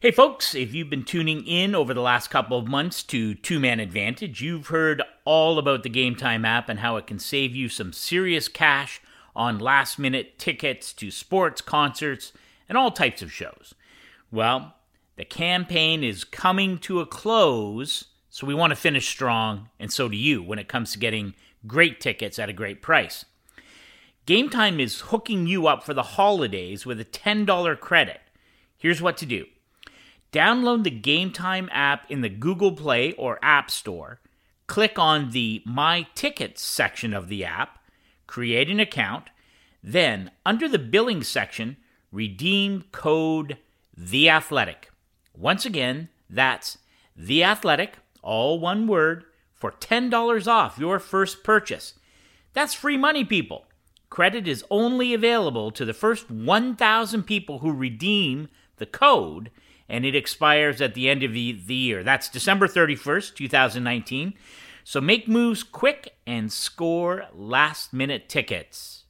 Hey, folks, if you've been tuning in over the last couple of months to Two Man Advantage, you've heard all about the Game Time app and how it can save you some serious cash on last minute tickets to sports, concerts, and all types of shows. Well, the campaign is coming to a close, so we want to finish strong, and so do you when it comes to getting great tickets at a great price. Game Time is hooking you up for the holidays with a $10 credit. Here's what to do. Download the Game Time app in the Google Play or App Store. Click on the My Tickets section of the app, create an account, then under the billing section, redeem code The Athletic. Once again, that's The Athletic, all one word, for $10 off your first purchase. That's free money, people. Credit is only available to the first 1,000 people who redeem the code and it expires at the end of the, the year. That's December 31st, 2019. So make moves quick and score last minute tickets.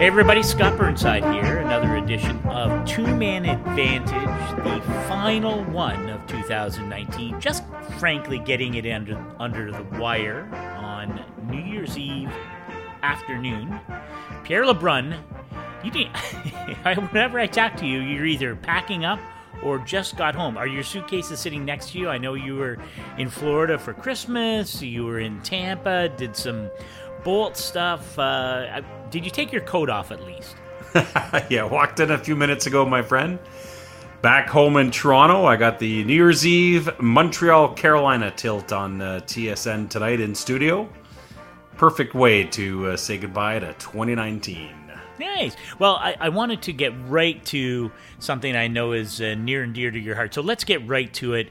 Hey everybody, Scott Burnside here. Edition of Two Man Advantage, the final one of 2019. Just frankly getting it under under the wire on New Year's Eve afternoon. Pierre LeBrun, you didn't, whenever I talk to you, you're either packing up or just got home. Are your suitcases sitting next to you? I know you were in Florida for Christmas. You were in Tampa, did some bolt stuff. Uh, did you take your coat off at least? yeah, walked in a few minutes ago, my friend. Back home in Toronto, I got the New Year's Eve Montreal Carolina tilt on uh, TSN tonight in studio. Perfect way to uh, say goodbye to 2019. Nice. Well, I, I, wanted to get right to something I know is uh, near and dear to your heart. So let's get right to it.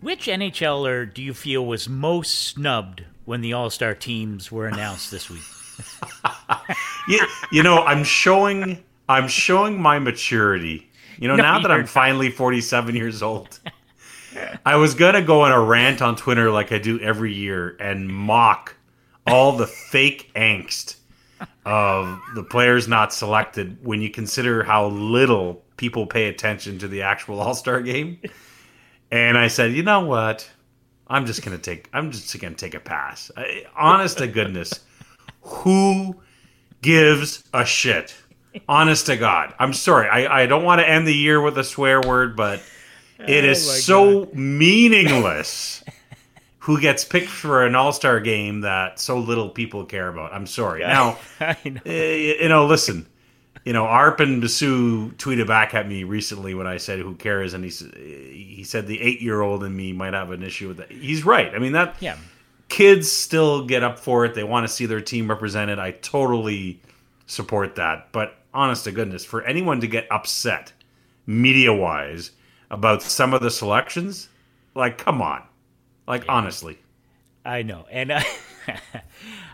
Which NHLer do you feel was most snubbed when the All Star teams were announced this week? You, you know, I'm showing I'm showing my maturity. You know, no, now that I'm finally 47 years old, I was gonna go on a rant on Twitter like I do every year and mock all the fake angst of the players not selected when you consider how little people pay attention to the actual All Star game. And I said, you know what? I'm just gonna take. I'm just gonna take a pass. I, honest to goodness, who gives a shit? Honest to God, I'm sorry. I, I don't want to end the year with a swear word, but it oh is so God. meaningless. who gets picked for an All Star game that so little people care about? I'm sorry. Now, know. Eh, you know, listen you know, Arpon Basu tweeted back at me recently when I said, "Who cares?" and he he said the eight year old in me might have an issue with that. He's right. I mean that. Yeah. Kids still get up for it. They want to see their team represented. I totally support that. But honest to goodness, for anyone to get upset, media wise, about some of the selections, like, come on, like yeah. honestly. I know, and. Uh,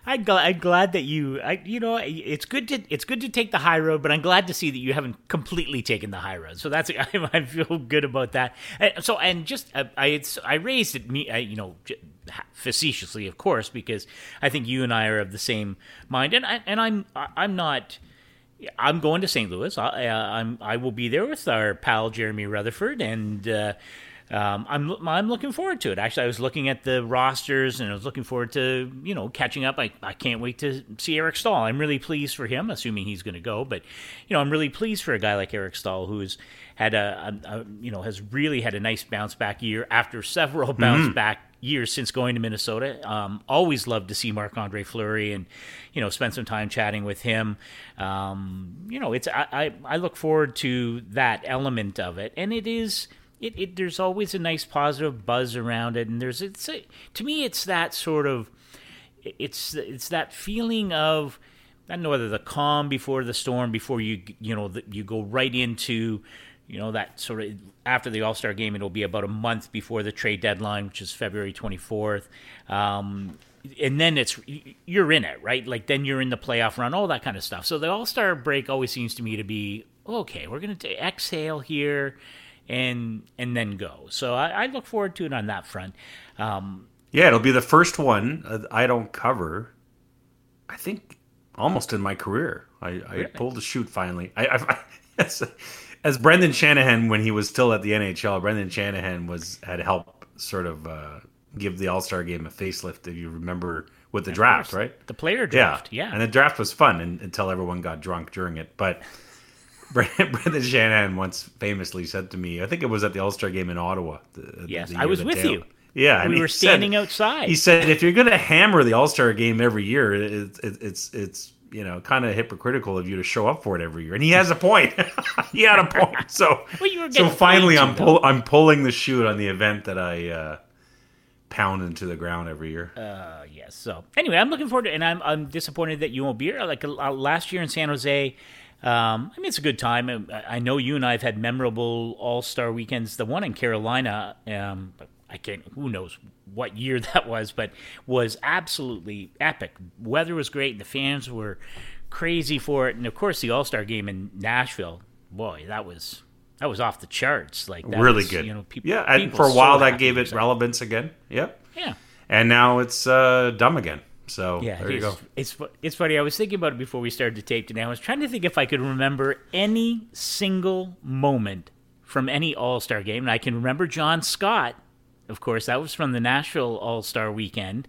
I'm, gl- I'm glad that you, I, you know, it's good to it's good to take the high road, but I'm glad to see that you haven't completely taken the high road. So that's I, I feel good about that. And so and just uh, I I raised it me, you know, facetiously, of course, because I think you and I are of the same mind, and I, and I'm I'm not. I'm going to St. Louis. I, I'm I will be there with our pal Jeremy Rutherford and. Uh, um, I'm I'm looking forward to it. Actually, I was looking at the rosters and I was looking forward to you know catching up. I, I can't wait to see Eric Staal. I'm really pleased for him, assuming he's going to go. But you know, I'm really pleased for a guy like Eric Staal who's had a, a, a you know has really had a nice bounce back year after several bounce mm-hmm. back years since going to Minnesota. Um, always loved to see Marc Andre Fleury and you know spend some time chatting with him. Um, you know, it's I, I I look forward to that element of it, and it is it, it there's always a nice positive buzz around it, and there's it's a, to me it's that sort of it's it's that feeling of I don't know whether the calm before the storm before you you know the, you go right into you know that sort of after the All Star game it'll be about a month before the trade deadline, which is February 24th. Um, and then it's you're in it, right? Like then you're in the playoff run, all that kind of stuff. So the All Star break always seems to me to be okay. We're gonna exhale here and and then go. So I, I look forward to it on that front. Um, yeah, it'll be the first one uh, I don't cover. I think almost in my career, I, I really? pulled the chute finally. I, I as, as Brendan Shanahan when he was still at the NHL, Brendan Shanahan was had helped sort of uh, give the All Star Game a facelift. If you remember with the of draft, course. right? The player draft, yeah. yeah. And the draft was fun and, until everyone got drunk during it. But Brendan Shanahan once famously said to me, I think it was at the All Star Game in Ottawa. The, yes, the I was with you. Yeah, we were standing said, outside. He said, "If you're going to hammer the All Star Game every year, it, it, it's it's you know kind of hypocritical of you to show up for it every year." And he has a point. he had a point. So well, so finally, I'm pull, I'm pulling the chute on the event that I uh, pound into the ground every year. Uh, yes. So anyway, I'm looking forward to, and I'm I'm disappointed that you won't be here. Like uh, last year in San Jose. Um, I mean, it's a good time. I know you and I have had memorable All Star weekends. The one in Carolina, um, I can't, who knows what year that was, but was absolutely epic. Weather was great. The fans were crazy for it. And of course, the All Star game in Nashville, boy, that was. That was off the charts, like really was, good. You know, people, yeah, and for a while so that gave it relevance again. Yep. Yeah. And now it's uh, dumb again. So yeah, there you go. It's it's funny. I was thinking about it before we started to tape today. I was trying to think if I could remember any single moment from any All Star game, and I can remember John Scott of course. That was from the Nashville All Star weekend.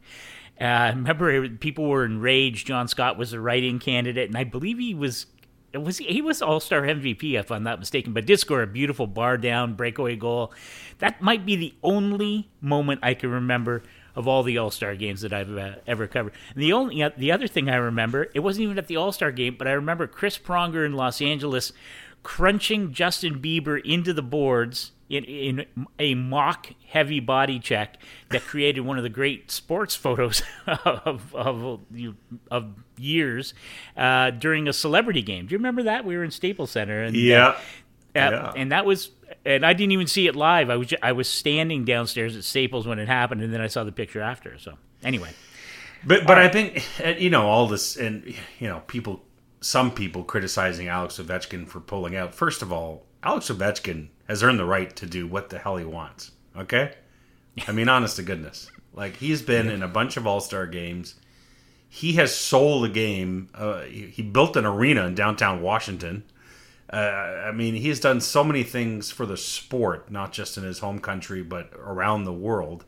Uh, I remember people were enraged. John Scott was a write-in candidate, and I believe he was was he, he was All Star MVP if I'm not mistaken, but did score a beautiful bar down breakaway goal. That might be the only moment I can remember of all the All Star games that I've uh, ever covered. And the only uh, the other thing I remember, it wasn't even at the All Star game, but I remember Chris Pronger in Los Angeles crunching Justin Bieber into the boards in, in a mock heavy body check that created one of the great sports photos of, of, of years uh, during a celebrity game. Do you remember that? We were in Staples Center. And, yeah. Uh, yeah. And that was, and I didn't even see it live. I was just, I was standing downstairs at Staples when it happened, and then I saw the picture after. So anyway, but but I think you know all this, and you know people, some people criticizing Alex Ovechkin for pulling out. First of all, Alex Ovechkin has earned the right to do what the hell he wants. Okay? I mean, honest to goodness. Like, he's been in a bunch of All Star games. He has sold a game. Uh, he built an arena in downtown Washington. Uh, I mean, he has done so many things for the sport, not just in his home country, but around the world.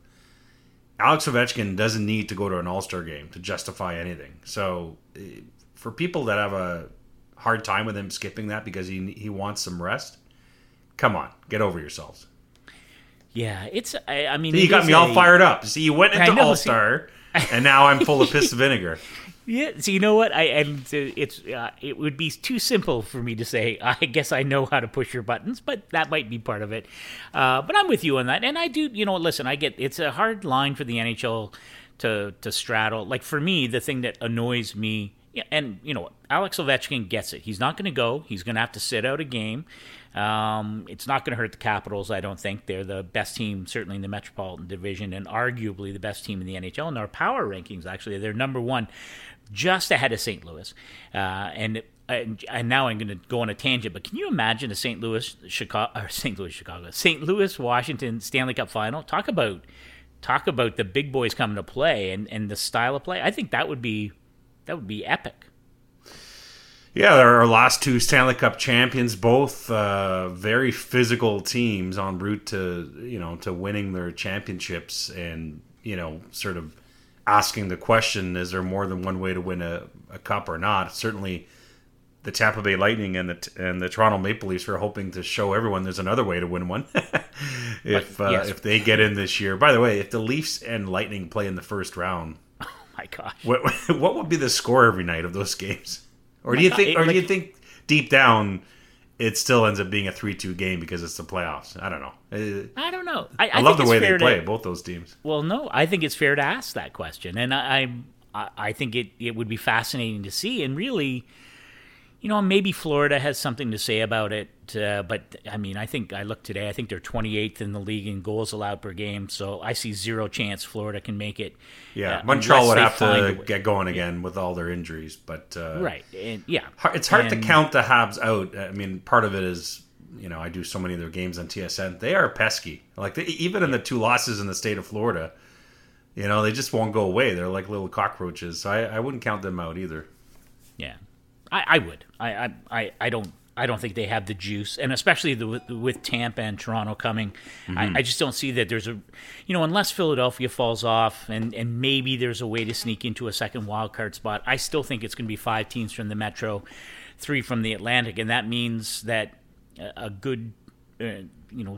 Alex Ovechkin doesn't need to go to an All Star game to justify anything. So, eh, for people that have a hard time with him skipping that because he he wants some rest, Come on, get over yourselves. Yeah, it's. I, I mean, See, you got me a, all fired up. See, you went into All Star, and now I'm full of piss vinegar. Yeah. So you know what? I and it's uh, it would be too simple for me to say. I guess I know how to push your buttons, but that might be part of it. Uh, but I'm with you on that, and I do. You know, listen. I get it's a hard line for the NHL to to straddle. Like for me, the thing that annoys me, and you know, Alex Ovechkin gets it. He's not going to go. He's going to have to sit out a game. Um, it's not going to hurt the Capitals, I don't think. They're the best team, certainly in the Metropolitan Division, and arguably the best team in the NHL. In our power rankings, actually, they're number one, just ahead of St. Louis. Uh, and and, now I'm going to go on a tangent, but can you imagine a St. Louis, Chicago, or St. Louis, Chicago, St. Louis, Washington Stanley Cup final? Talk about talk about the big boys coming to play and, and the style of play. I think that would be that would be epic. Yeah, our last two Stanley Cup champions, both uh, very physical teams en route to you know to winning their championships, and you know sort of asking the question: Is there more than one way to win a, a cup or not? Certainly, the Tampa Bay Lightning and the and the Toronto Maple Leafs are hoping to show everyone there's another way to win one if uh, yes. if they get in this year. By the way, if the Leafs and Lightning play in the first round, oh my gosh, what what would be the score every night of those games? Or do you think? Or do you think deep down it still ends up being a three-two game because it's the playoffs? I don't know. Uh, I don't know. I, I, I love the way they play both those teams. Well, no, I think it's fair to ask that question, and I, I, I think it it would be fascinating to see, and really you know, maybe Florida has something to say about it. Uh, but I mean, I think I look today. I think they're 28th in the league in goals allowed per game. So I see zero chance Florida can make it. Yeah, uh, Montreal would have to get going again yeah. with all their injuries. But uh, right, and, yeah, it's hard and, to count the Habs out. I mean, part of it is you know I do so many of their games on TSN. They are pesky. Like they, even in the two losses in the state of Florida, you know they just won't go away. They're like little cockroaches. So I, I wouldn't count them out either. Yeah, I, I would. I, I I don't I don't think they have the juice, and especially the, with, Tampa and Toronto coming, mm-hmm. I, I, just don't see that there's a, you know, unless Philadelphia falls off and and maybe there's a way to sneak into a second wild card spot. I still think it's going to be five teams from the Metro, three from the Atlantic, and that means that a good. Uh, you know,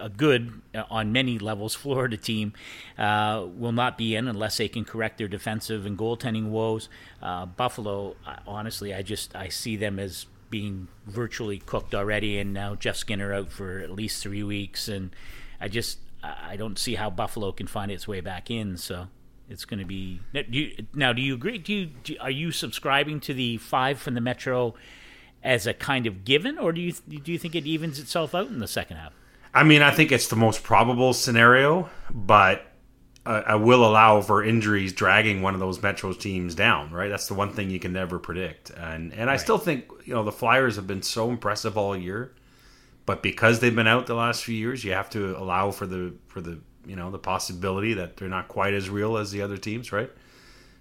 a good uh, on many levels Florida team uh, will not be in unless they can correct their defensive and goaltending woes. Uh, Buffalo, honestly, I just I see them as being virtually cooked already, and now Jeff Skinner out for at least three weeks, and I just I don't see how Buffalo can find its way back in. So it's going to be now do, you, now. do you agree? Do you do, are you subscribing to the five from the Metro as a kind of given, or do you do you think it evens itself out in the second half? I mean, I think it's the most probable scenario, but I will allow for injuries dragging one of those Metro teams down, right? That's the one thing you can never predict. And and I still think, you know, the Flyers have been so impressive all year, but because they've been out the last few years, you have to allow for the for the, you know, the possibility that they're not quite as real as the other teams, right?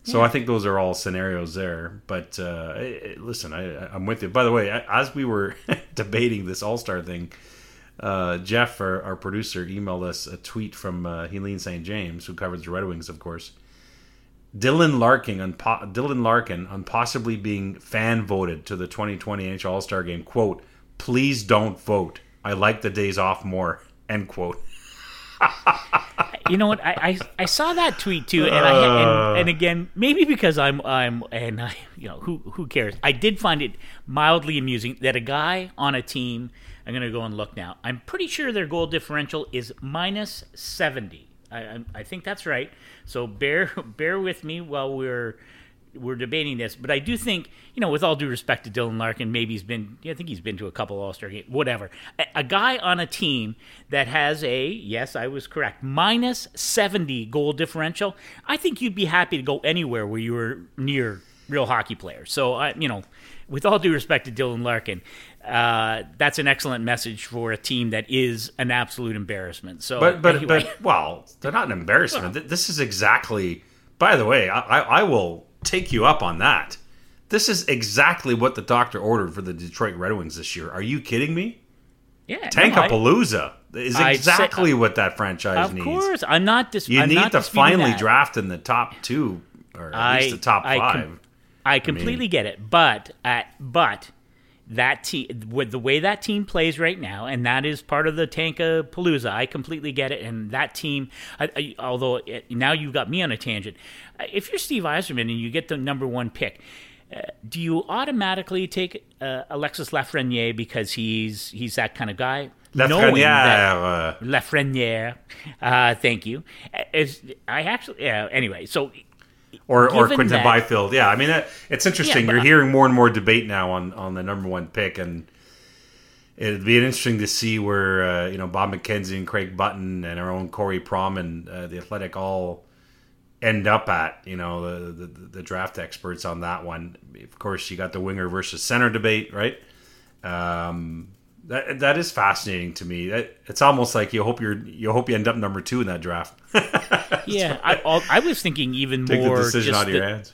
So yeah. I think those are all scenarios there. But uh, listen, I, I'm with you. By the way, as we were debating this All Star thing, uh, Jeff, our, our, producer, emailed us a tweet from uh, Helene St. James, who covers the Red Wings, of course. Dylan Larkin on po- Dylan Larkin on possibly being fan voted to the 2020 NHL All Star Game. "Quote: Please don't vote. I like the days off more." End quote. you know what? I, I, I saw that tweet too, and I and, uh. and, again maybe because I'm I'm and I you know who who cares? I did find it mildly amusing that a guy on a team I'm going to go and look now. I'm pretty sure their goal differential is minus 70. I, I, I think that's right. So bear bear with me while we're we're debating this, but I do think, you know, with all due respect to Dylan Larkin, maybe he's been, I think he's been to a couple All Star games, whatever. A, a, guy on a team that has a, yes, I was correct, minus 70 goal differential, I think you'd be happy to go anywhere where you were near real hockey players. So, I, you know, with all due respect to Dylan Larkin, uh, that's an excellent message for a team that is an absolute embarrassment. So, but but anyway. but well, they're not an embarrassment. Well, this is exactly. By the way, I, I will take you up on that. This is exactly what the doctor ordered for the Detroit Red Wings this year. Are you kidding me? Yeah, Tankapalooza no, is exactly say, what that franchise needs. Of course, I'm not. Dis- you I'm need to finally that. draft in the top two, or at I, least the top I five. Com- I completely I mean, get it, but at but that team with the way that team plays right now, and that is part of the Tanka Palooza. I completely get it, and that team. I, I, although it, now you've got me on a tangent. If you're Steve Yzerman and you get the number one pick, uh, do you automatically take uh, Alexis Lafreniere because he's he's that kind of guy? Lafreniere. Lafreniere. Uh, thank you. Is, I actually, yeah. Anyway, so or or Quinton that, Byfield. Yeah, I mean it's interesting. Yeah, You're hearing more and more debate now on on the number one pick, and it'd be interesting to see where uh, you know Bob McKenzie and Craig Button and our own Corey Prom and uh, the Athletic all end up at. You know the, the the draft experts on that one. Of course, you got the winger versus center debate, right? Um, that that is fascinating to me. It's almost like you hope you're you hope you end up number two in that draft. yeah, I, I was thinking even Take more. the decision out of your hands.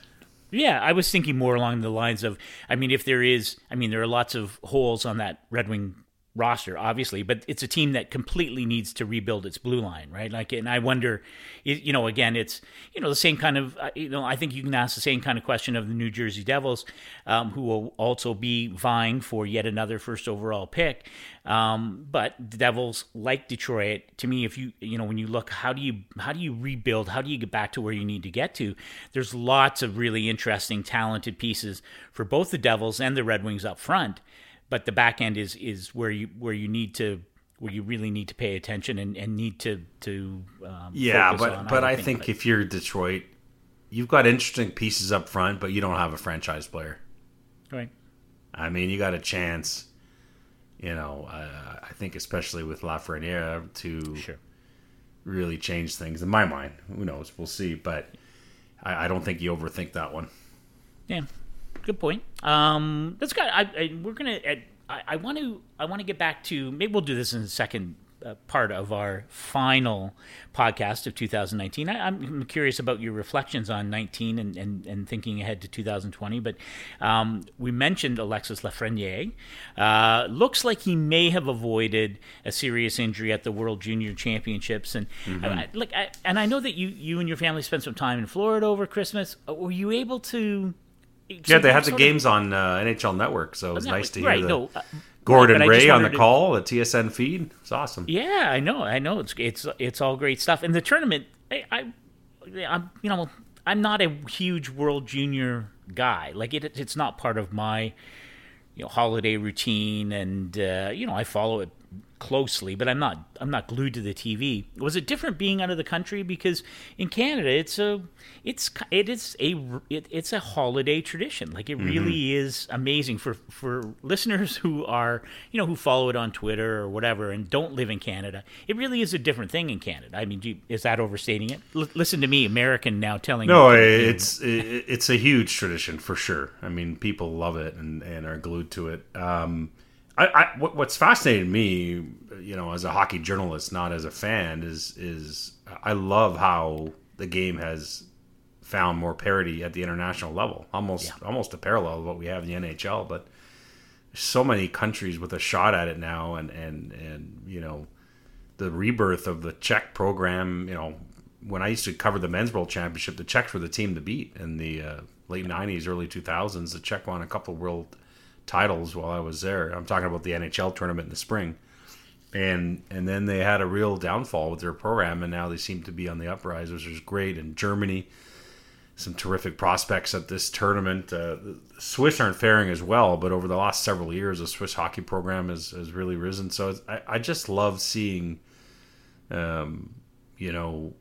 Yeah, I was thinking more along the lines of, I mean, if there is, I mean, there are lots of holes on that Red Wing roster, obviously, but it's a team that completely needs to rebuild its blue line, right? Like, and I wonder, you know, again, it's you know the same kind of, uh, you know, I think you can ask the same kind of question of the New Jersey Devils, um, who will also be vying for yet another first overall pick. Um, but the Devils, like Detroit, to me, if you you know when you look, how do you how do you rebuild? How do you get back to where you need to get to? There's lots of really interesting, talented pieces for both the Devils and the Red Wings up front but the back end is is where you where you need to where you really need to pay attention and, and need to to um, yeah but but I, think, think if you're Detroit you've got interesting pieces up front but you don't have a franchise player. Right. I mean you got a chance you know uh, I think especially with Lafreniere to sure. really change things in my mind. Who knows? We'll see but I, I don't think you overthink that one. Yeah good point. Um, that's good. I, I, we're gonna. I, I want to I want to get back to maybe we'll do this in the second uh, part of our final podcast of 2019. I, am curious about your reflections on 19 and, and, and thinking ahead to 2020. But um, we mentioned Alexis Lafreniere. Uh, looks like he may have avoided a serious injury at the World Junior Championships, and mm-hmm. I, like, I, and I know that you you and your family spent some time in Florida over Christmas. Uh, were you able to? Yeah, they had the games of, on uh, NHL Network, so it was nice to hear. Right, the, no, uh, Gordon right, Ray on the to, call, the TSN feed. It's awesome. Yeah, I know, I know. It's it's it's all great stuff. And the tournament, I, I I'm you know I'm not a huge World Junior guy. Like it, it's not part of my you know holiday routine, and uh, you know I follow it closely, but I'm not I'm not glued to the TV. Was it different being out of the country because in Canada it's a it's it is a it, it's a holiday tradition. Like it mm-hmm. really is amazing for for listeners who are you know who follow it on Twitter or whatever and don't live in Canada. It really is a different thing in Canada. I mean, you, is that overstating it? L- listen to me, American now telling no, it's it, it's a huge tradition for sure. I mean, people love it and and are glued to it. Um, I, I, what's fascinated me, you know, as a hockey journalist, not as a fan, is is I love how the game has found more parity at the international level, almost yeah. almost a parallel of what we have in the NHL. But so many countries with a shot at it now, and and and you know, the rebirth of the Czech program. You know, when I used to cover the men's world championship, the Czechs were the team to beat in the uh, late '90s, early 2000s. The Czech won a couple world titles while I was there. I'm talking about the NHL tournament in the spring. And and then they had a real downfall with their program, and now they seem to be on the uprise, which is great. In Germany, some terrific prospects at this tournament. Uh, Swiss aren't faring as well, but over the last several years, the Swiss hockey program has, has really risen. So I, I just love seeing, um, you know,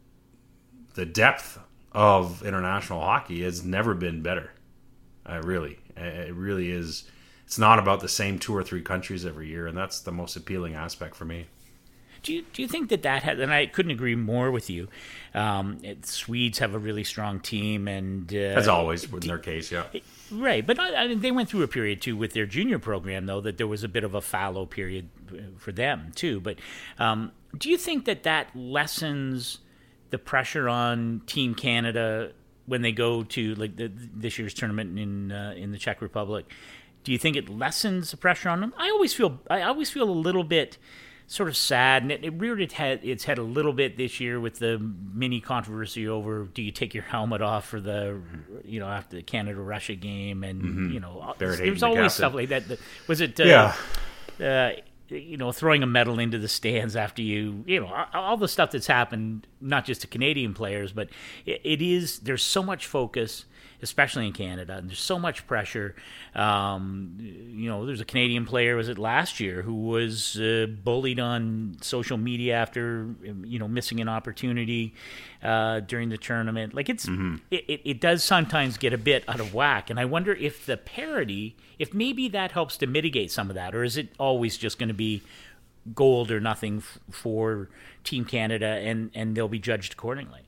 the depth of international hockey has never been better. I really, it really is it's not about the same two or three countries every year, and that's the most appealing aspect for me. Do you, do you think that that has, and I couldn't agree more with you. Um, it, Swedes have a really strong team, and uh, as always in their case, yeah, right. But I, I mean, they went through a period too with their junior program, though, that there was a bit of a fallow period uh, for them too. But um, do you think that that lessens the pressure on Team Canada when they go to like the, this year's tournament in uh, in the Czech Republic? Do you think it lessens the pressure on them? I always feel I always feel a little bit sort of sad, and it, it reared its head, its head a little bit this year with the mini controversy over do you take your helmet off for the you know after the Canada Russia game, and mm-hmm. you know there's always stuff like that. Was it? Uh, yeah. Uh, you know, throwing a medal into the stands after you, you know, all the stuff that's happened, not just to Canadian players, but it is, there's so much focus especially in Canada. And there's so much pressure. Um, you know, there's a Canadian player, was it last year, who was uh, bullied on social media after you know missing an opportunity uh, during the tournament. Like it's mm-hmm. it, it, does sometimes get a bit out of whack, and I wonder if the parity, if maybe that helps to mitigate some of that, or is it always just going to be gold or nothing f- for Team Canada, and and they'll be judged accordingly.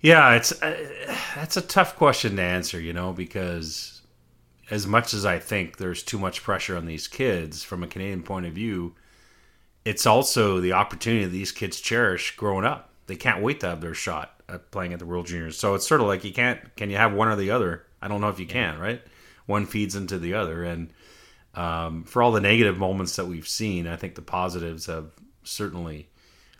Yeah, it's uh, that's a tough question to answer, you know, because as much as I think there's too much pressure on these kids from a Canadian point of view, it's also the opportunity that these kids cherish growing up. They can't wait to have their shot at playing at the World Juniors. So it's sort of like you can't can you have one or the other? I don't know if you can, right? One feeds into the other, and um, for all the negative moments that we've seen, I think the positives have certainly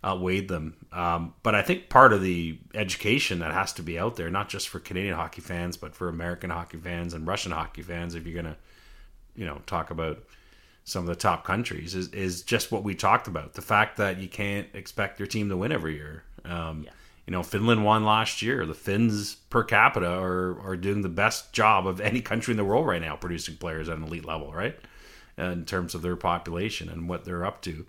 outweighed them. Um, but I think part of the education that has to be out there, not just for Canadian hockey fans, but for American hockey fans and Russian hockey fans, if you're going to, you know, talk about some of the top countries, is, is just what we talked about. The fact that you can't expect your team to win every year. Um, yeah. You know, Finland won last year. The Finns per capita are, are doing the best job of any country in the world right now, producing players at an elite level, right? In terms of their population and what they're up to.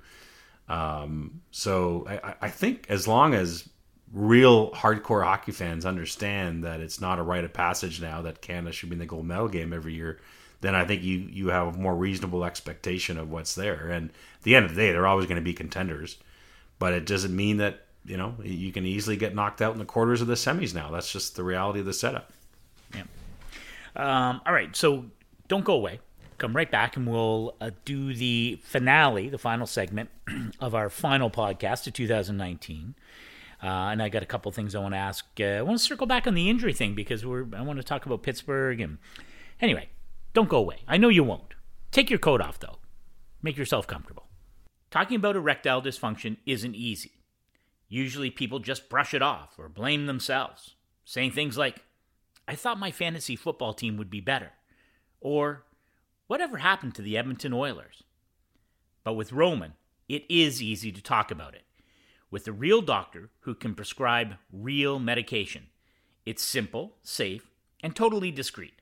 Um, so I, I think as long as real hardcore hockey fans understand that it's not a rite of passage now that Canada should be in the gold medal game every year, then I think you you have a more reasonable expectation of what's there. And at the end of the day, they're always going to be contenders, but it doesn't mean that you know you can easily get knocked out in the quarters of the semis now. That's just the reality of the setup. Yeah. Um, all right, so don't go away. Come right back and we'll uh, do the finale, the final segment of our final podcast of 2019. Uh, and I got a couple things I want to ask. Uh, I want to circle back on the injury thing because we're. I want to talk about Pittsburgh. And anyway, don't go away. I know you won't. Take your coat off though. Make yourself comfortable. Talking about erectile dysfunction isn't easy. Usually people just brush it off or blame themselves, saying things like, I thought my fantasy football team would be better. Or, whatever happened to the Edmonton Oilers? But with Roman, it is easy to talk about it. With a real doctor who can prescribe real medication. It's simple, safe, and totally discreet.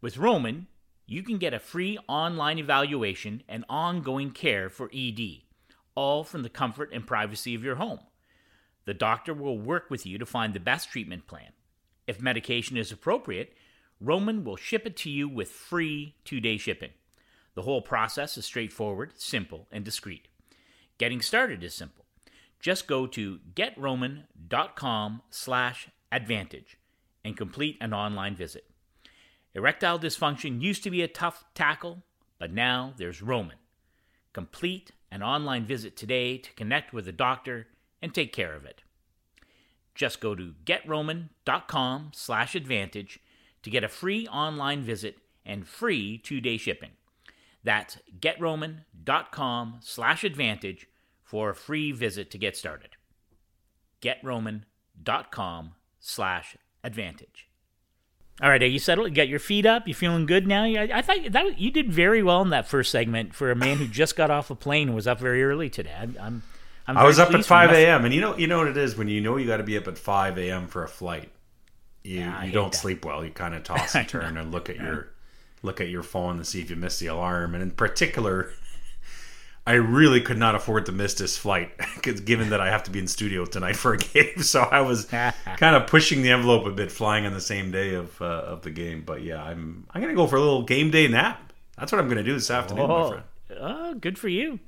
With Roman, you can get a free online evaluation and ongoing care for ED all from the comfort and privacy of your home. The doctor will work with you to find the best treatment plan. If medication is appropriate, Roman will ship it to you with free two day shipping. The whole process is straightforward, simple, and discreet. Getting started is simple. Just go to getroman.com slash advantage and complete an online visit. Erectile dysfunction used to be a tough tackle, but now there's Roman. Complete an online visit today to connect with a doctor and take care of it. Just go to getroman.com slash advantage to get a free online visit and free two-day shipping. That's getroman.com slash advantage for a free visit to get started. getroman.com slash advantage. All right, are you settled? You got your feet up? You feeling good now? I, I thought that you did very well in that first segment for a man who just got off a plane and was up very early today. I'm, I'm, I'm i was up at five a.m. and you know, you know what it is when you know you got to be up at five a.m. for a flight. You yeah, you don't that. sleep well. You kind of toss and turn and look at your look at your phone to see if you missed the alarm. And in particular, I really could not afford to miss this flight, given that I have to be in studio tonight for a game. So I was kind of pushing the envelope a bit, flying on the same day of uh, of the game. But yeah, I'm I'm gonna go for a little game day nap. That's what I'm gonna do this afternoon, oh. my friend. Oh, good for you.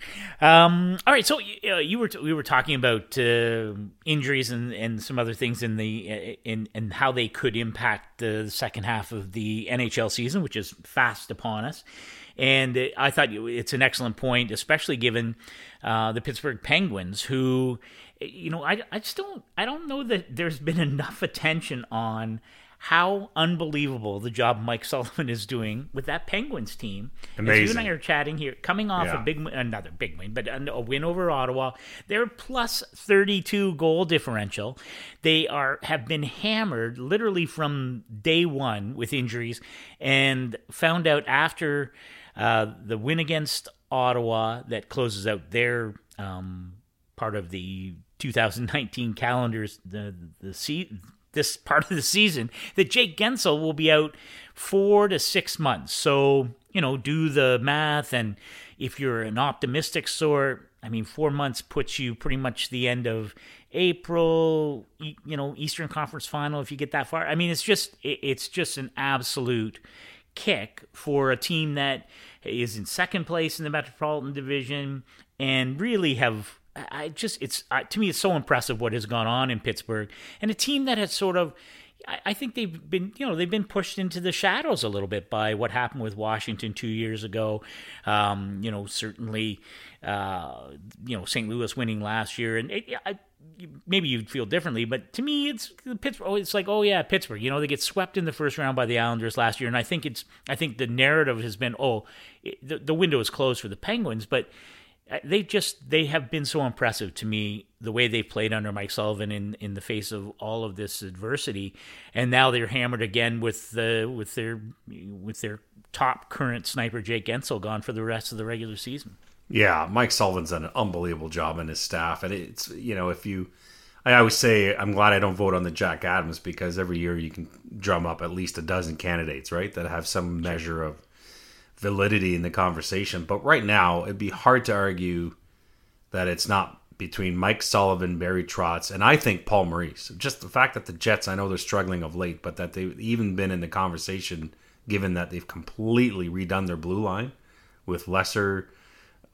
Um, all right, so uh, you were t- we were talking about uh, injuries and, and some other things in the uh, in and how they could impact the second half of the NHL season, which is fast upon us. And I thought it's an excellent point, especially given uh, the Pittsburgh Penguins, who, you know, I, I just don't, I don't know that there's been enough attention on how unbelievable the job Mike Sullivan is doing with that Penguins team. Amazing. As you and I are chatting here, coming off yeah. a big, another big win, but a win over Ottawa. They're plus 32 goal differential. They are have been hammered literally from day one with injuries, and found out after uh, the win against Ottawa that closes out their um, part of the 2019 calendars, the the se- this part of the season, that Jake Guentzel will be out four to six months. So you know, do the math, and if you're an optimistic sort, I mean, four months puts you pretty much the end of April. You know, Eastern Conference Final if you get that far. I mean, it's just it's just an absolute kick for a team that is in second place in the Metropolitan Division and really have I just it's to me it's so impressive what has gone on in Pittsburgh and a team that has sort of I think they've been, you know, they've been pushed into the shadows a little bit by what happened with Washington two years ago. Um, you know, certainly, uh, you know, St. Louis winning last year, and it, I, maybe you'd feel differently, but to me, it's Pittsburgh. Oh, it's like, oh yeah, Pittsburgh. You know, they get swept in the first round by the Islanders last year, and I think it's, I think the narrative has been, oh, it, the the window is closed for the Penguins, but they just they have been so impressive to me the way they played under Mike Sullivan in in the face of all of this adversity, and now they're hammered again with the with their with their top current sniper Jake Guentzel gone for the rest of the regular season. Yeah, Mike Sullivan's done an unbelievable job in his staff, and it's you know if you, I always say I'm glad I don't vote on the Jack Adams because every year you can drum up at least a dozen candidates, right, that have some measure of validity in the conversation. But right now, it'd be hard to argue that it's not between Mike Sullivan, Barry Trotz, and I think Paul Maurice. Just the fact that the Jets, I know they're struggling of late, but that they've even been in the conversation, given that they've completely redone their blue line with lesser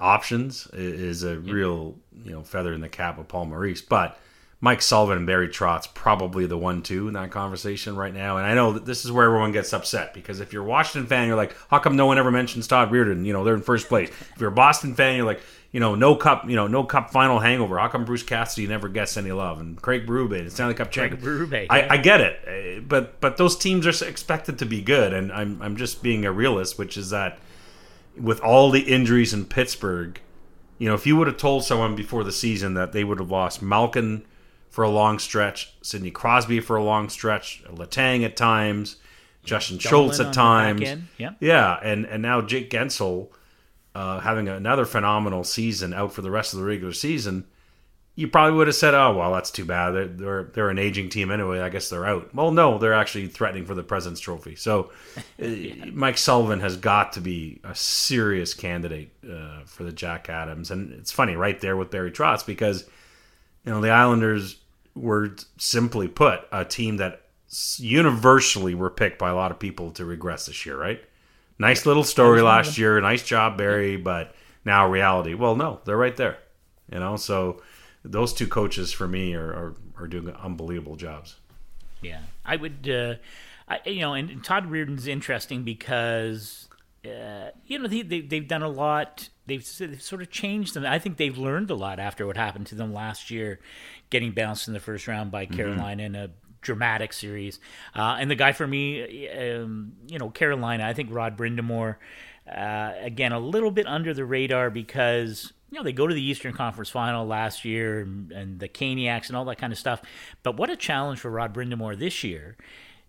options is a real you know feather in the cap of Paul Maurice. But Mike Sullivan and Barry Trotz probably the one two in that conversation right now. And I know that this is where everyone gets upset because if you're a Washington fan, you're like, how come no one ever mentions Todd Reirden? You know, they're in first place. If you're a Boston fan, you're like, you know, no cup, you know, no cup final hangover. How come Bruce Cassidy never gets any love? And Craig Berube, the Stanley Cup champion. Berube, I, yeah. I get it, eh, but but those teams are expected to be good, and I'm I'm just being a realist, which is that with all the injuries in Pittsburgh, you know, if you would have told someone before the season that they would have lost Malkin for a long stretch, Sidney Crosby for a long stretch, Letang at times, Justin Schultz at times, yeah. yeah, and and now Jake Guentzel uh, having another phenomenal season out for the rest of the regular season. You probably would have said, "Oh, well, that's too bad. They're they're, they're an aging team anyway. I guess they're out." Well, no, they're actually threatening for the President's Trophy. So, uh, Mike Sullivan has got to be a serious candidate uh, for the Jack Adams, and it's funny right there with Barry Trotz because you know the Islanders were simply put a team that universally were picked by a lot of people to regress this year, right? Nice little story last year, nice job, Barry, but now reality. Well, no, they're right there, you know. So those two coaches for me are are, are doing unbelievable jobs. Yeah, I would. Uh, I, you know, and Todd Reirden's interesting because uh, you know they, they they've done a lot. They've, they've sort of changed them. I think they've learned a lot after what happened to them last year, getting bounced in the first round by Carolina in a dramatic series. Uh, and the guy for me, um, you know, Carolina. I think Rod Brind'Amour. Uh, again, a little bit under the radar because you know they go to the Eastern Conference Final last year and, and the Caniacs and all that kind of stuff. But what a challenge for Rod Brind'Amour this year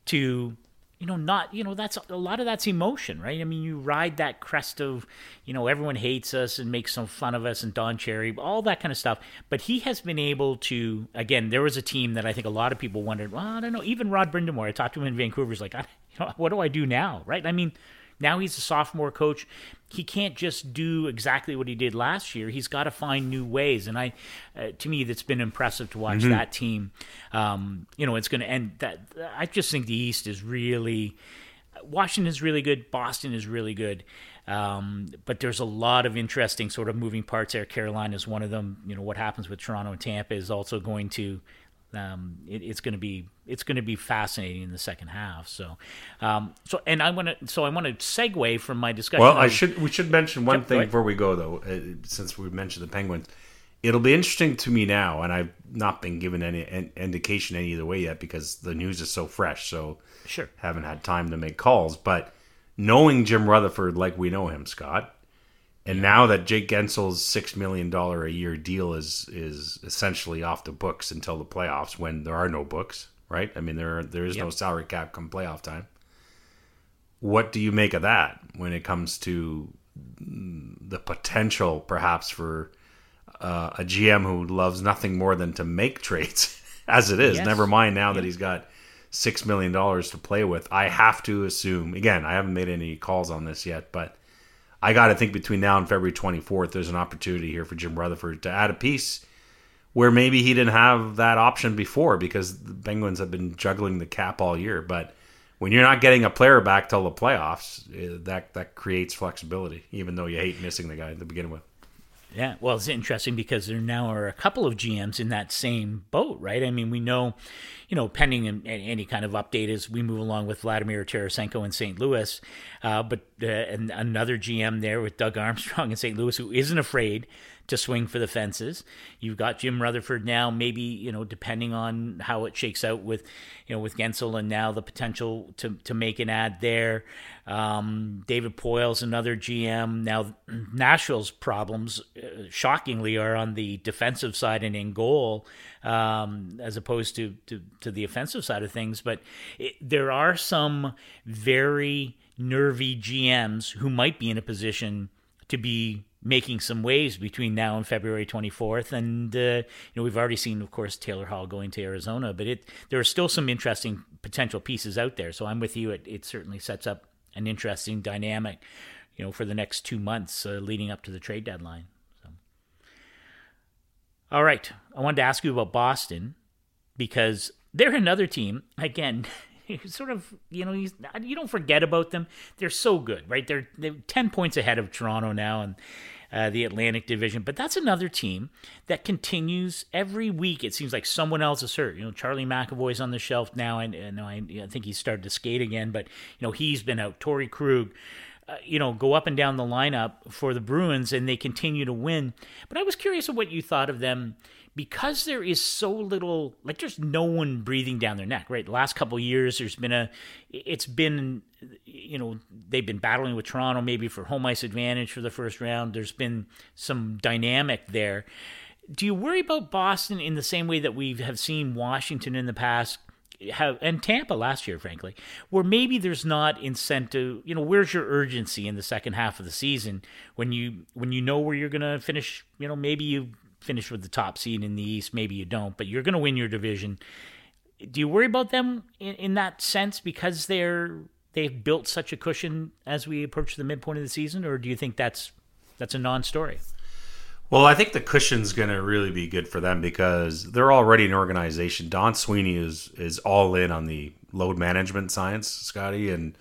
to you know not you know that's a lot of that's emotion right? I mean you ride that crest of you know everyone hates us and makes some fun of us and don cherry all that kind of stuff. But he has been able to again there was a team that i think a lot of people wondered well i don't know. Even rod Brind'Amour i talked to him in vancouver he's like I, you know, what do i do now? Right? I mean now he's a sophomore coach. He can't just do exactly what he did last year. He's got to find new ways. And I, uh, to me, that's been impressive to watch that team. Um, you know, it's going to end. That I just think the East is really. Washington is really good. Boston is really good. Um, but there's a lot of interesting sort of moving parts there. Carolina is one of them. You know, what happens with Toronto and Tampa is also going to um, it, it's going to be it's going to be fascinating in the second half. So, um, so and I want to so I want to segue from my discussion. Well, I should we should mention one thing before we go though, uh, since we mentioned the Penguins. It'll be interesting to me now, and I've not been given any in- indication any either way yet because the news is so fresh. So Sure. haven't had time to make calls. But knowing Jim Rutherford like we know him, Scott, and now that Jake Guentzel's six million dollar a year deal is is essentially off the books until the playoffs, when there are no books, right? I mean, there there is no salary cap come playoff time. What do you make of that when it comes to the potential, perhaps, for uh, a GM who loves nothing more than to make trades, as it is? Yes. Never mind now that he's got six million dollars to play with. I have to assume again. I haven't made any calls on this yet, but I got to think between now and February 24th, there's an opportunity here for Jim Rutherford to add a piece where maybe he didn't have that option before because the Penguins have been juggling the cap all year. But when you're not getting a player back till the playoffs, eh, that that creates flexibility, even though you hate missing the guy to begin with. Yeah, well, it's interesting because there now are a couple of GMs in that same boat, right? I mean, we know, you know, pending any kind of update as we move along with Vladimir Tarasenko in St. Louis, uh, but uh, another GM there with Doug Armstrong in St. Louis who isn't afraid to swing for the fences. You've got Jim Rutherford now, maybe you know, depending on how it shakes out with, you know, with Guentzel and now the potential to to make an ad there. Um, David Poile's another GM now. Nashville's problems, uh, shockingly, are on the defensive side and in goal, um, as opposed to, to to the offensive side of things. But it, there are some very nervy GMs who might be in a position to be making some waves between now and February 24th. And, uh, you know, we've already seen, of course, Taylor Hall going to Arizona, but it there are still some interesting potential pieces out there. So I'm with you. It, it certainly sets up an interesting dynamic, you know, for the next two months uh, leading up to the trade deadline. So. All right. I wanted to ask you about Boston because they're another team. Again, sort of, you know, you, don't forget about them. They're so good, right? They're they're ten points ahead of Toronto now, and uh, the Atlantic Division. But that's another team that continues every week. It seems like someone else is hurt. You know, Charlie McAvoy's on the shelf now, and, and I, I think he's started to skate again. But you know, he's been out. Torey Krug. Uh, you know, go up and down the lineup for the Bruins, and they continue to win. But I was curious of what you thought of them because there is so little like there's no one breathing down their neck right? The last couple years there's been a it's been you know they've been battling with toronto maybe for home ice advantage for the first round. There's been some dynamic there. Do you worry about boston in the same way that we have seen washington in the past have and Tampa last year, frankly, where maybe there's not incentive. You know, where's your urgency in the second half of the season when you when you know where you're to finish? You know, maybe you finish with the top seed in the East. Maybe you don't, but you're to win your division. Do you worry about them in, in that sense because they're they've built such a cushion as we approach the midpoint of the season, or do you think that's that's a non-story? Well, I think the cushion's going to really be good for them because they're already an organization. Don Sweeney is is all in on the load management science, Scotty, and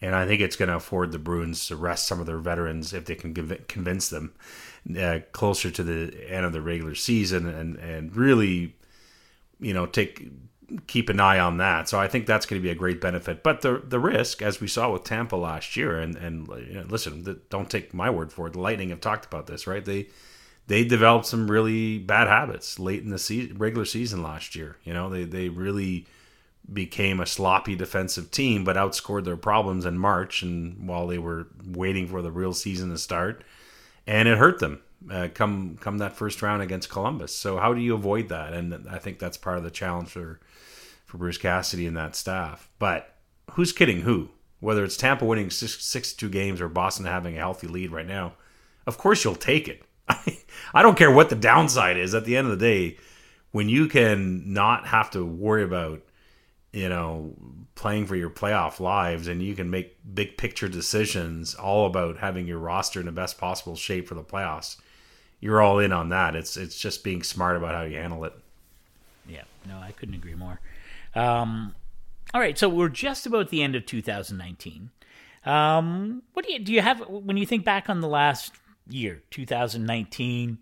and I think it's going to afford the Bruins to rest some of their veterans if they can convince them uh, closer to the end of the regular season and and really, you know, take keep an eye on that. So I think that's going to be a great benefit. But the the risk, as we saw with Tampa last year, and and you know, listen, the, don't take my word for it. The Lightning have talked about this, right? They they developed some really bad habits late in the regular season last year. You know, they they really became a sloppy defensive team, but outscored their problems in March, and while they were waiting for the real season to start, and it hurt them uh, come come that first round against Columbus. So how do you avoid that? And I think that's part of the challenge for for Bruce Cassidy and that staff. But who's kidding who? Whether it's Tampa winning six, six two games or Boston having a healthy lead right now, of course you'll take it. I don't care what the downside is. At the end of the day, when you can not have to worry about you know, playing for your playoff lives and you can make big picture decisions all about having your roster in the best possible shape for the playoffs. You're all in on that. It's it's just being smart about how you handle it. Yeah, no, I couldn't agree more. Um, all right, so we're just about the end of 2019. Um, what do you do? You have when you think back on the last year, 2019.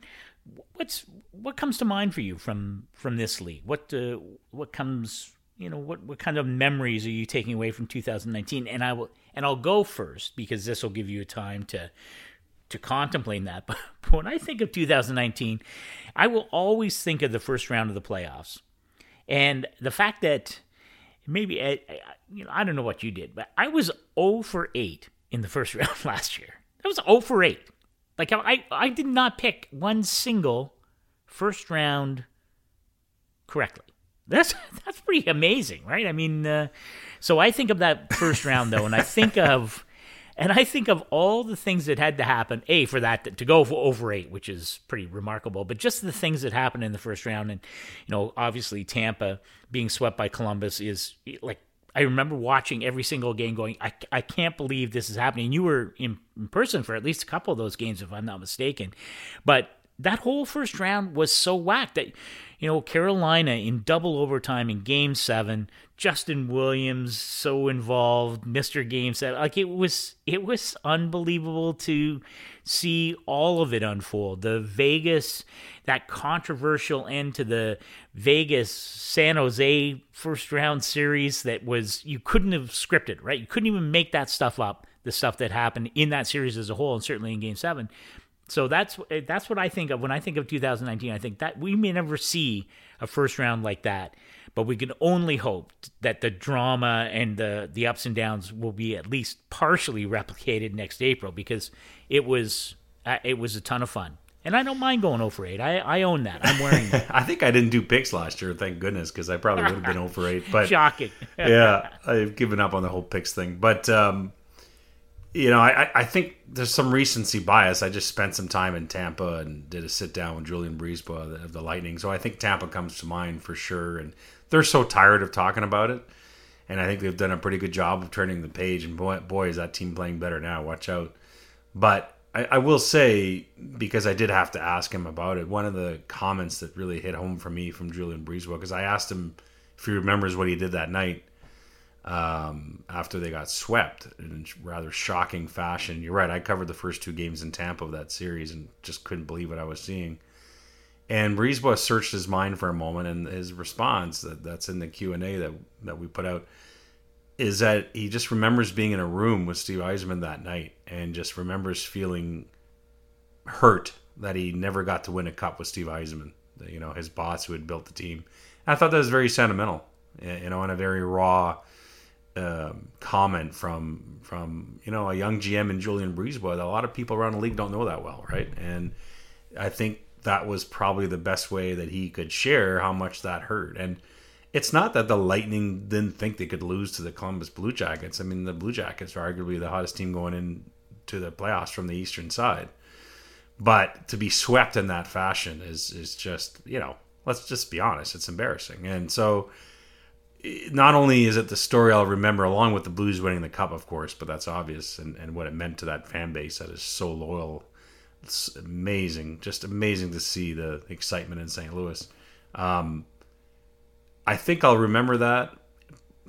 What's what comes to mind for you from from this league? What uh, what comes you know what what kind of memories are you taking away from 2019 and i will and i'll go first because this will give you a time to to contemplate that. But, when i think of 2019 i will always think of the first round of the playoffs. And the fact that maybe I, I, you know i don't know what you did but i was 0 for 8 in the first round last year. That was 0 for 8 like i i did not pick one single first round correctly that's that's pretty amazing, right? I mean, uh, so I think of that first round though, and I think of, and I think of all the things that had to happen. A for that to go over eight, which is pretty remarkable, but just the things that happened in the first round, and you know, obviously Tampa being swept by Columbus is like I remember watching every single game, going, I, I can't believe this is happening. You were in, in person for at least a couple of those games, if I'm not mistaken, but that whole first round was so whacked that you know, Carolina in double overtime in game seven, Justin Williams so involved, Mr. Game Seven. Like it was it was unbelievable to see all of it unfold. The Vegas, that controversial end to the Vegas San Jose first round series that was you couldn't have scripted, right? You couldn't even make that stuff up, the stuff that happened in that series as a whole, and certainly in game seven. So that's that's what I think of when I think of 2019. I think that we may never see a first round like that, but we can only hope that the drama and the the ups and downs will be at least partially replicated next April because it was uh, it was a ton of fun. And I don't mind going over 8. I, I own that. I'm wearing that. I think I didn't do picks last year, thank goodness, because I probably would have been over 8. But Shocking. yeah, I've given up on the whole picks thing. But um, you know, I, I think there's some recency bias. I just spent some time in Tampa and did a sit down with Julien BriseBois of the Lightning. So I think Tampa comes to mind for sure. And they're so tired of talking about it. And I think they've done a pretty good job of turning the page. And boy, boy is that team playing better now. Watch out. But I, I will say, because I did have to ask him about it, one of the comments that really hit home for me from Julien BriseBois, because I asked him if he remembers what he did that night um, after they got swept in rather shocking fashion. You're right. I covered the first two games in Tampa of that series and just couldn't believe what I was seeing. And Brisebois searched his mind for a moment, and his response that, that's in the Q and A that that we put out is that he just remembers being in a room with Steve Yzerman that night, and just remembers feeling hurt that he never got to win a cup with Steve Yzerman, you know, his boss who had built the team. And I thought that was very sentimental, you know, and a very raw um, comment from from you know a young GM in Julien Brisebois that a lot of people around the league don't know that well, right? And I think that was probably the best way that he could share how much that hurt. And it's not that the Lightning didn't think they could lose to the Columbus Blue Jackets. I mean, the Blue Jackets are arguably the hottest team going into the playoffs from the eastern side. But to be swept in that fashion is is just, you know, let's just be honest, it's embarrassing. And so not only is it the story I'll remember along with the Blues winning the cup, of course, but that's obvious and, and what it meant to that fan base that is so loyal it's amazing, just amazing to see the excitement in St. Louis. Um, I think I'll remember that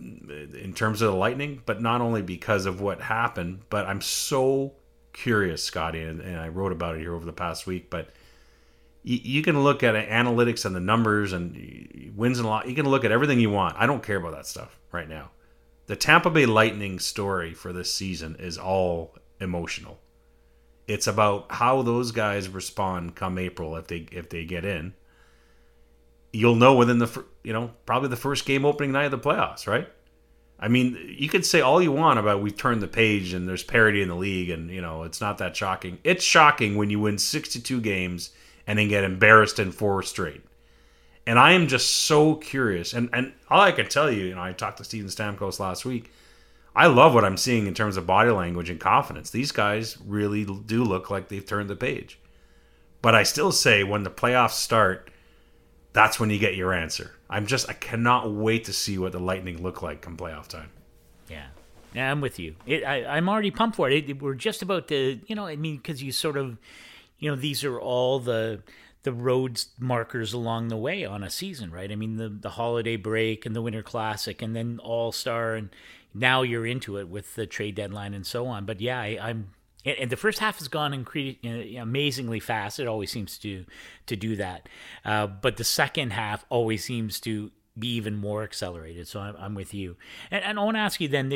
in terms of the Lightning, but not only because of what happened, but I'm so curious, Scotty, and, and I wrote about it here over the past week. But you, you can look at analytics and the numbers and wins and loss. You can look at everything you want. I don't care about that stuff right now. The Tampa Bay Lightning story for this season is all emotional. It's about how those guys respond come April if they if they get in. You'll know within the you know probably the first game opening night of the playoffs, right? I mean, you could say all you want about we've turned the page and there's parity in the league and you know it's not that shocking. It's shocking when you win 62 games and then get embarrassed in four straight. And I am just so curious. And and all I can tell you, you know, I talked to Steven Stamkos last week I love what I'm seeing in terms of body language and confidence. These guys really do look like they've turned the page. But I still say when the playoffs start, that's when you get your answer. I'm just I cannot wait to see what the Lightning look like come playoff time. Yeah. Yeah, I'm with you. It, I, am already pumped for it. it. We're just about to, you know, I mean, because you sort of, you know, these are all the the roads markers along the way on a season, right? I mean, the the holiday break and the Winter Classic, and then All Star, and now you're into it with the trade deadline and so on. But yeah, I, am and the first half has gone incre- amazingly fast. It always seems to to do that, uh, but the second half always seems to be even more accelerated. So I'm, I'm with you, and, and I want to ask you then.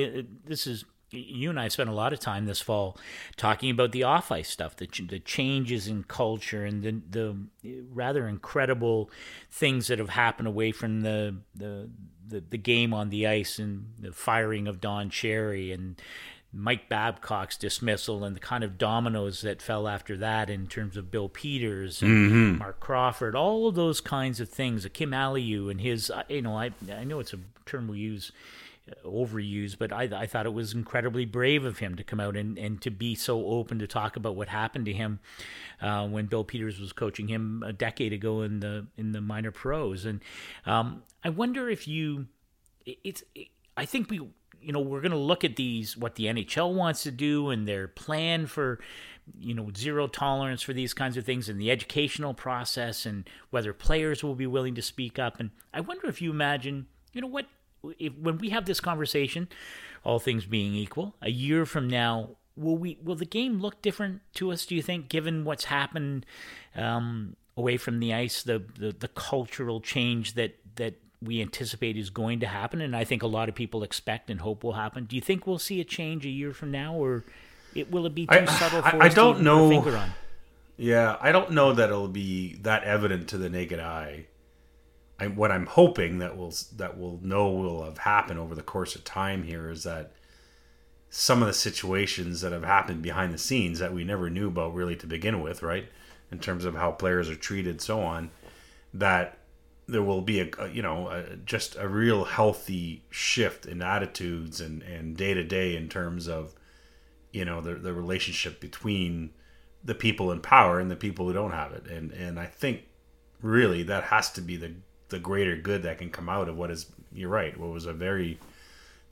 This is you and I spent a lot of time this fall talking about the off ice stuff, the, the changes in culture and the, the rather incredible things that have happened away from the, the, the, the game on the ice and the firing of Don Cherry and Mike Babcock's dismissal and the kind of dominoes that fell after that in terms of Bill Peters and mm-hmm. Marc Crawford, all of those kinds of things. Akim Aliu and his, uh, you know, I I know it's a term we use overused, but I, I thought it was incredibly brave of him to come out and, and to be so open to talk about what happened to him uh, when Bill Peters was coaching him a decade ago in the in the minor pros. And um, I wonder if you, it's, it, I think we, you know, we're going to look at these what the NHL wants to do and their plan for you know zero tolerance for these kinds of things and the educational process and whether players will be willing to speak up and i wonder if you imagine you know what if, when we have this conversation, all things being equal, a year from now, will we will the game look different to us? Do you think, given what's happened um, away from the ice, the, the the cultural change that that we anticipate is going to happen, and I think a lot of people expect and hope will happen. Do you think we'll see a change a year from now, or it will it be too I, subtle for I, us I don't to know. Yeah, I don't know that it'll be that evident to the naked eye. I, what I'm hoping that will that will know will have happened over the course of time here is that some of the situations that have happened behind the scenes that we never knew about really to begin with, right? In terms of how players are treated, so on, that there will be a, you know a, just a real healthy shift in attitudes and and day to day in terms of you know the the relationship between the people in power and the people who don't have it, and and I think really that has to be the the greater good that can come out of what is you're right what was a very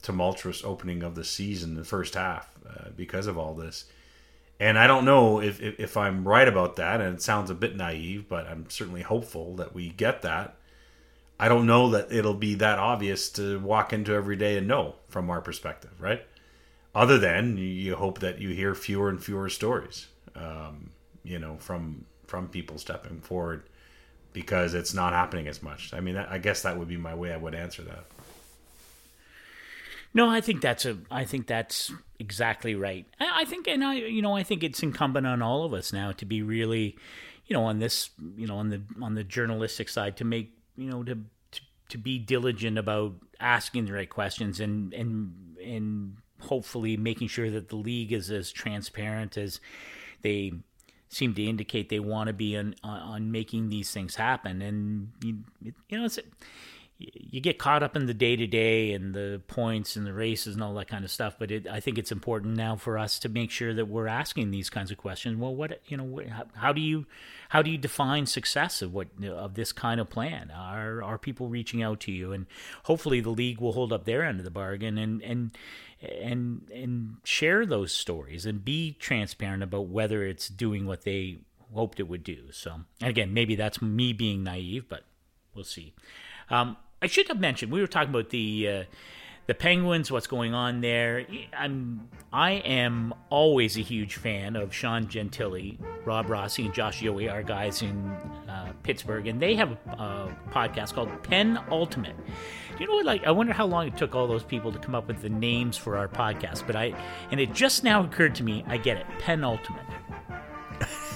tumultuous opening of the season the first half uh, because of all this. And i don't know if, if, if i'm right about that and it sounds a bit naive but i'm certainly hopeful that we get that I don't know that it'll be that obvious to walk into every day and know from our perspective, right? Other than you hope that you hear fewer and fewer stories, um, you know, from from people stepping forward because it's not happening as much. I mean, I guess that would be my way I would answer that. No, I think that's a. I think that's exactly right. I think, and I, you know, I think it's incumbent on all of us now to be really, you know, on this, you know, on the on the journalistic side to make, you know, to to, to be diligent about asking the right questions and and and hopefully making sure that the league is as transparent as they seem to indicate they want to be on on making these things happen. And you, you know, it's you get caught up in the day to day and the points and the races and all that kind of stuff. But it, I think it's important now for us to make sure that we're asking these kinds of questions. Well, what you know, how, do you how do you define success of what of this kind of plan? Are are people reaching out to you? And hopefully, the league will hold up their end of the bargain and and and and share those stories and be transparent about whether it's doing what they hoped it would do. So again, maybe that's me being naive, but we'll see. Um, I should have mentioned we were talking about the uh, the Penguins, what's going on there. I'm I am always a huge fan of Sean Gentille, Rob Rossi, and Josh Yohe, our guys in uh, Pittsburgh, and they have a, a podcast called Pen Ultimate. You know what? Like, I wonder how long it took all those people to come up with the names for our podcast. But I, and it just now occurred to me. I get it. Penultimate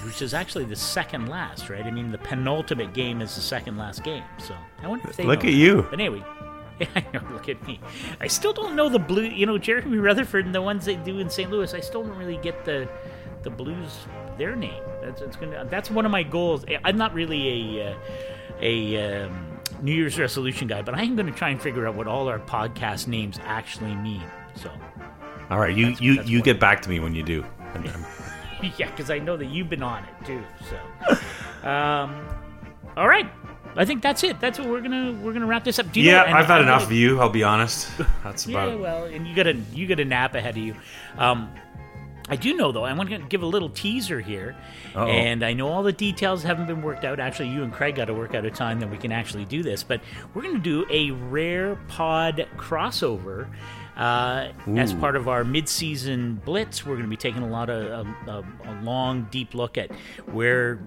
which is actually the second last, right? I mean, the penultimate game is the second last game. So I wonder if they look at that. you. But anyway, yeah. Look at me. I still don't know the blue. You know, Jeremy Rutherford and the ones they do in St. Louis. I still don't really get the the Blues their name. That's it's gonna. That's one of my goals. I'm not really a uh, a um, New Year's resolution guy, but I am going to try and figure out what all our podcast names actually mean. So. All right, you that's, you that's you get back to me when you do. yeah, because I know that you've been on it too. So, um, all right. I think that's it. That's what we're gonna we're gonna wrap this up. yeah, know, I've had enough of you. I'll be honest. That's about. yeah, well, and you got a you got a nap ahead of you. Um, I do know though. I want to give a little teaser here, Uh-oh. and I know all the details haven't been worked out. Actually, you and Craig got to work out a time that we can actually do this. But we're going to do a rare pod crossover uh, as part of our mid-season blitz, we're going to be taking a lot of a, a, a, long, deep look at where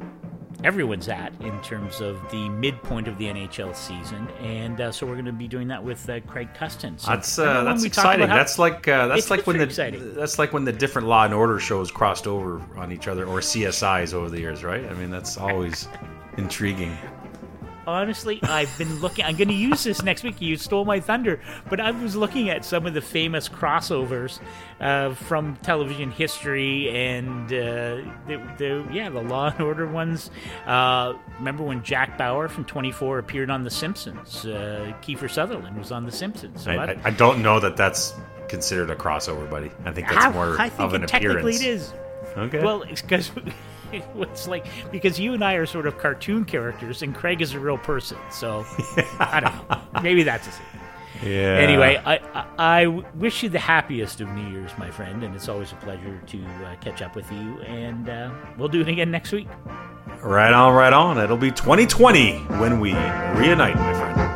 everyone's at in terms of the midpoint of the NHL season, and uh, so we're going to be doing that with uh, Craig Custance. So that's uh, that's exciting. That's like uh, that's like when the exciting. that's like when the different Law and Order shows crossed over on each other, or CSIs over the years, right? I mean, that's always intriguing honestly, I've been looking. I'm going to use this next week. You stole my thunder, but I was looking at some of the famous crossovers uh, from television history, and uh, the, the, yeah, the Law and Order ones. Uh, remember when Jack Bauer from 24 appeared on The Simpsons? Uh, Kiefer Sutherland was on The Simpsons. So I, I, I, don't know that that's considered a crossover, buddy. I think that's more I, think of an technically appearance. Technically, it is. Okay. Well, because it's like because you and I are sort of cartoon characters, and Craig is a real person. So I don't know. Maybe that's a secret. Yeah. Anyway, I, I, I wish you the happiest of New Year's, my friend, and it's always a pleasure to uh, catch up with you. And uh, we'll do it again next week. Right on, right on. It'll be 2020 when we reunite, my friend.